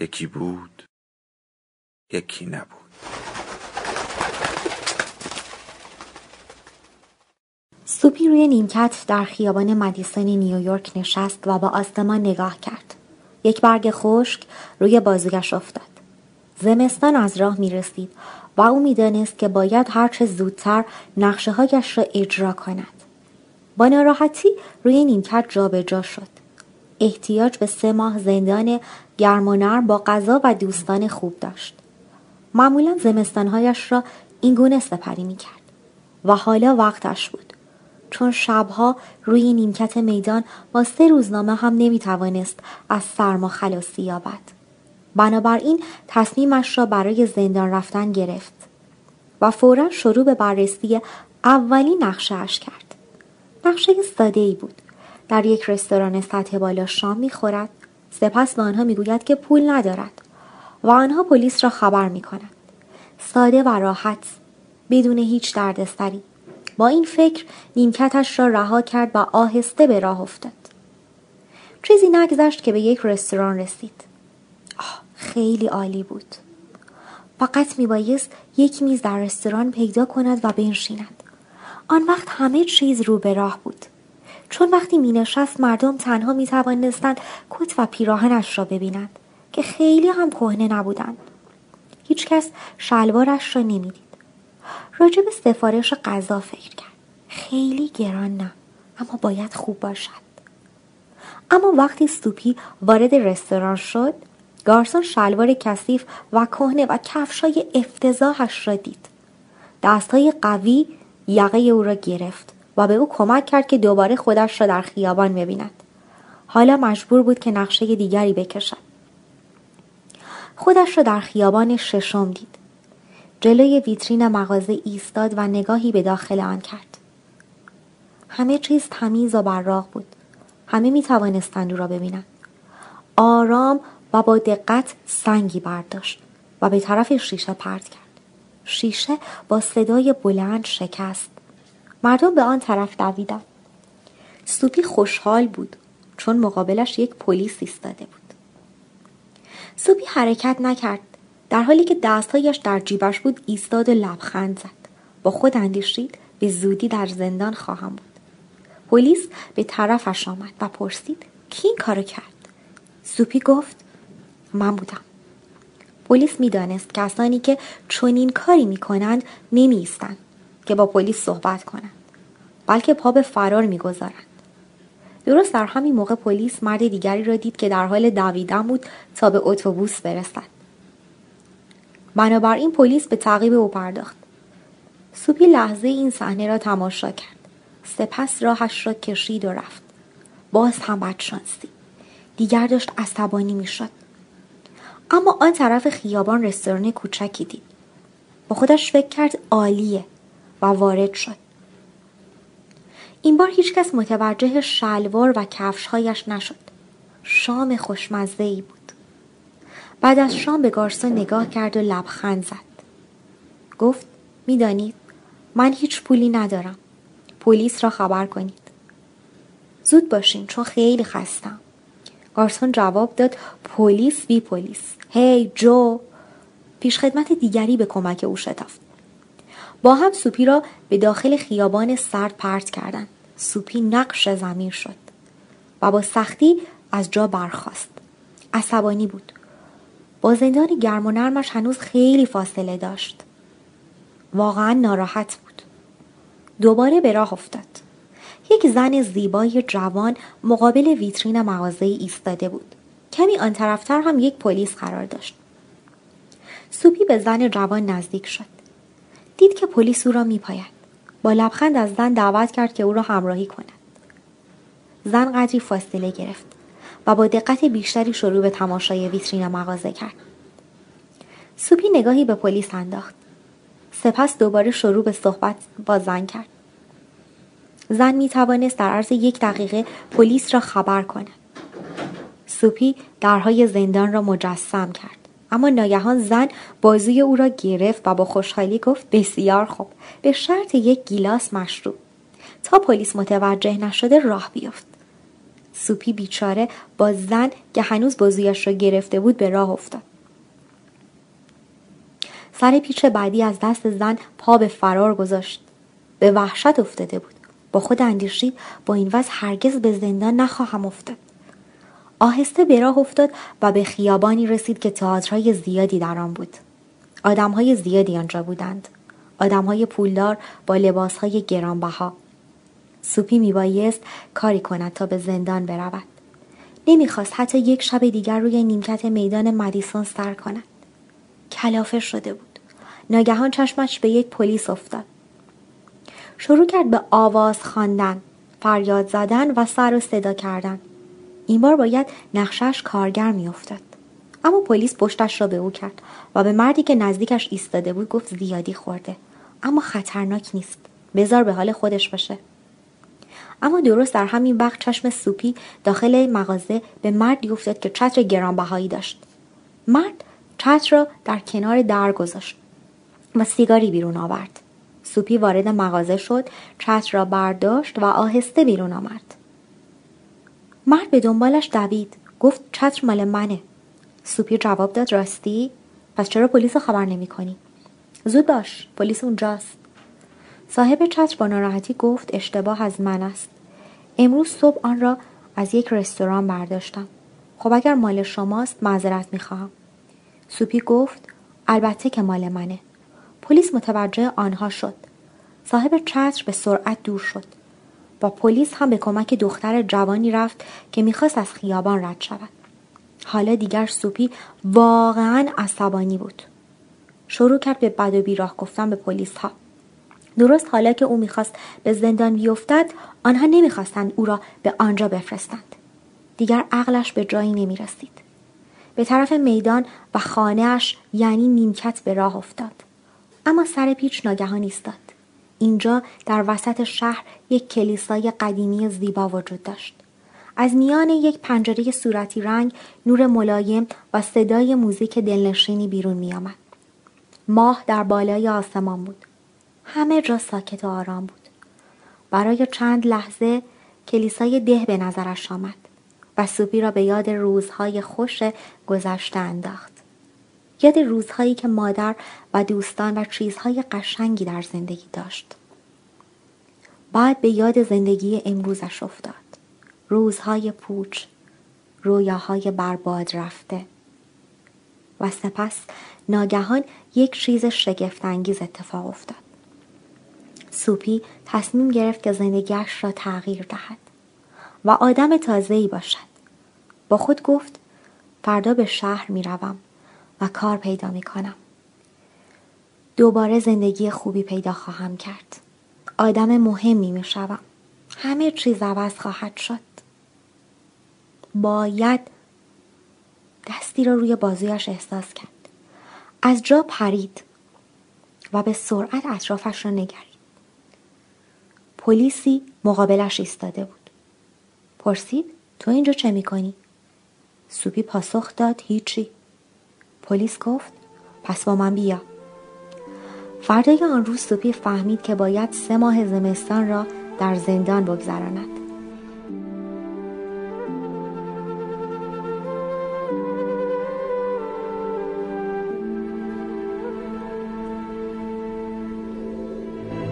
یکی بود یکی نبود سوپی روی نیمکت در خیابان مدیسون نیویورک نشست و با آسمان نگاه کرد. یک برگ خشک روی بازویش افتاد. زمستان از راه می رسید و او می‌دانست که باید هرچه زودتر نقشه هایش را اجرا کند. با ناراحتی روی نیمکت جابجا جا شد. احتیاج به سه ماه زندان گرم و نرم با غذا و دوستان خوب داشت. معمولا زمستانهایش را این گونه سپری می کرد. و حالا وقتش بود. چون شبها روی نیمکت میدان با سه روزنامه هم نمی توانست از سرما خلاصی یابد. بنابراین تصمیمش را برای زندان رفتن گرفت و فورا شروع به بررسی اولی نقشه اش کرد. نقشه ساده ای بود. در یک رستوران سطح بالا شام می خورد. سپس به آنها می‌گوید که پول ندارد و آنها پلیس را خبر می کند. ساده و راحت بدون هیچ دردسری. با این فکر نیمکتش را رها کرد و آهسته به راه افتاد. چیزی نگذشت که به یک رستوران رسید. آه خیلی عالی بود. فقط میبایست یک میز در رستوران پیدا کند و بنشیند. آن وقت همه چیز رو به راه بود. چون وقتی می نشست مردم تنها می توانستند کت و پیراهنش را ببینند که خیلی هم کهنه نبودند. هیچکس شلوارش را نمی‌دید. راجع به سفارش غذا فکر کرد. خیلی گران نه اما باید خوب باشد. اما وقتی سوپی وارد رستوران شد گارسون شلوار کثیف و کهنه و کفشای افتضاحش را دید. دستهای قوی یقه او را گرفت و به او کمک کرد که دوباره خودش را در خیابان ببیند. حالا مجبور بود که نقشه دیگری بکشد. خودش را در خیابان ششم دید. جلوی ویترین مغازه ایستاد و نگاهی به داخل آن کرد. همه چیز تمیز و براق بود. همه می توانستند او را ببینند. آرام و با دقت سنگی برداشت و به طرف شیشه پرت کرد. شیشه با صدای بلند شکست. مردم به آن طرف دویدند. سوپی خوشحال بود چون مقابلش یک پلیس ایستاده بود. سوپی حرکت نکرد در حالی که دستهایش در جیبش بود ایستاد و لبخند زد. با خود اندیشید به زودی در زندان خواهم بود. پلیس به طرفش آمد و پرسید کی این کارو کرد؟ سوپی گفت من بودم. پلیس می‌دانست کسانی که چنین کاری می‌کنند نمی که با پلیس صحبت کنند بلکه پا به فرار می‌گذارند. درست در همین موقع پلیس مرد دیگری را دید که در حال دویدن بود تا به اتوبوس برسد. بنابراین پلیس به تعقیب او پرداخت. سوپی لحظه این صحنه را تماشا کرد. سپس راهش را کشید و رفت. باز هم بدشانسی. دیگر داشت عصبانی می‌شد. اما آن طرف خیابان رستوران کوچکی دید. با خودش فکر کرد عالیه. و وارد شد. این بار هیچکس متوجه شلوار و کفشهایش نشد. شام خوشمزه ای بود. بعد از شام به گارسون نگاه کرد و لبخند زد. گفت می‌دانید من هیچ پولی ندارم. پلیس را خبر کنید. زود باشین چون خیلی خستم. گارسون جواب داد پلیس بی پلیس. هی جو! پیشخدمت دیگری به کمک او شتافت. با هم سوپی را به داخل خیابان سرد پرت کردند. سوپی نقش زمین شد و با سختی از جا برخاست. عصبانی بود. با زندان گرم و نرمش هنوز خیلی فاصله داشت. واقعا ناراحت بود. دوباره به راه افتاد. یک زن زیبای جوان مقابل ویترین مغازه ایستاده بود. کمی آن طرفتر هم یک پلیس قرار داشت. سوپی به زن جوان نزدیک شد. دید که پلیس او را میپاید. با لبخند از زن دعوت کرد که او را همراهی کند. زن قدری فاصله گرفت و با دقت بیشتری شروع به تماشای ویترین مغازه کرد. سوپی نگاهی به پلیس انداخت. سپس دوباره شروع به صحبت با زن کرد. زن می توانست در عرض یک دقیقه پلیس را خبر کند. سوپی درهای زندان را مجسم کرد. اما ناگهان زن بازوی او را گرفت و با خوشحالی گفت بسیار خوب به شرط یک گیلاس مشروب. تا پلیس متوجه نشده راه بیفت سوپی بیچاره با زن که هنوز بازویش را گرفته بود به راه افتاد. سر پیچ بعدی از دست زن پا به فرار گذاشت. به وحشت افتاده بود. با خود اندیشید با این وضع هرگز به زندان نخواهم افتاد. آهسته به راه افتاد و به خیابانی رسید که تئاترهای زیادی در آن بود. آدمهای زیادی آنجا بودند. آدمهای پولدار با لباسهای گرانبها. سوپی میبایست کاری کند تا به زندان برود. نمی‌خواست حتی یک شب دیگر روی نیمکت میدان مدیسون سر کند. کلافه شده بود. ناگهان چشمش به یک پلیس افتاد. شروع کرد به آواز خواندن فریاد زدن و سر و صدا کردن. این بار باید نقشش کارگر میافتاد. اما پلیس پشتش را به او کرد و به مردی که نزدیکش ایستاده بود گفت زیادی خورده. اما خطرناک نیست. بزار به حال خودش باشه. اما درست در همین وقت چشم سوپی داخل مغازه به مردی افتاد که چتر گرانبهایی داشت. مرد چتر را در کنار در گذاشت و سیگاری بیرون آورد. سوپی وارد مغازه شد چتر را برداشت و آهسته بیرون آمد. مرد به دنبالش دوید. گفت چتر مال منه. سوپی جواب داد راستی. پس چرا پلیس خبر نمی کنی؟ زود باش پلیس اونجاست. صاحب چتر با ناراحتی گفت اشتباه از من است. امروز صبح آن را از یک رستوران برداشتم. خب اگر مال شماست معذرت می‌خواهم سوپی گفت البته که مال منه. پلیس متوجه آنها شد. صاحب چتر به سرعت دور شد. با پلیس هم به کمک دختر جوانی رفت که می‌خواست از خیابان رد شود. حالا دیگر سوپی واقعا عصبانی بود. شروع کرد به بد و بیراه گفتن به پلیس ها درست حالا که او می‌خواست به زندان بیفتد آنها نمی‌خواستند او را به آنجا بفرستند. دیگر عقلش به جایی نمی‌رسید. به طرف میدان و خانهاش یعنی نیمکت به راه افتاد. اما سر پیچ ناگهان ایستاد. اینجا در وسط شهر یک کلیسای قدیمی زیبا وجود داشت از میان یک پنجره صورتی رنگ نور ملایم و صدای موزیک دلنشینی بیرون می آمد. ماه در بالای آسمان بود. همه جا ساکت و آرام بود. برای چند لحظه کلیسای ده به نظرش آمد و سوپی را به یاد روزهای خوش گذشته انداخت. یاد روزهایی که مادر و دوستان و چیزهای قشنگی در زندگی داشت. بعد به یاد زندگی امروزش افتاد. روزهای پوچ، رویاهای برباد رفته. و سپس ناگهان یک چیز شگفتانگیز اتفاق افتاد. سوپی تصمیم گرفت که زندگیش را تغییر دهد و آدم تازه‌ای باشد. با خود گفت فردا به شهر می روم کار پیدا می کنم. دوباره زندگی خوبی پیدا خواهم کرد. آدم مهمی می شوم. همه چیز عوض خواهد شد. باید دستی را روی بازویش احساس کرد. از جا پرید و به سرعت اطرافش را نگرید. پلیسی مقابلش ایستاده بود. پرسید تو اینجا چه می‌کنی؟ سوپی پاسخ داد هیچی. پلیس گفت پس با من بیا. فردای آن روز سوپی فهمید که باید سه ماه زمستان را در زندان بگذراند.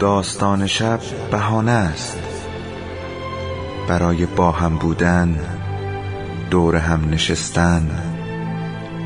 داستان شب بهانه است. برای با هم بودن دور هم نشستن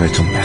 davetim.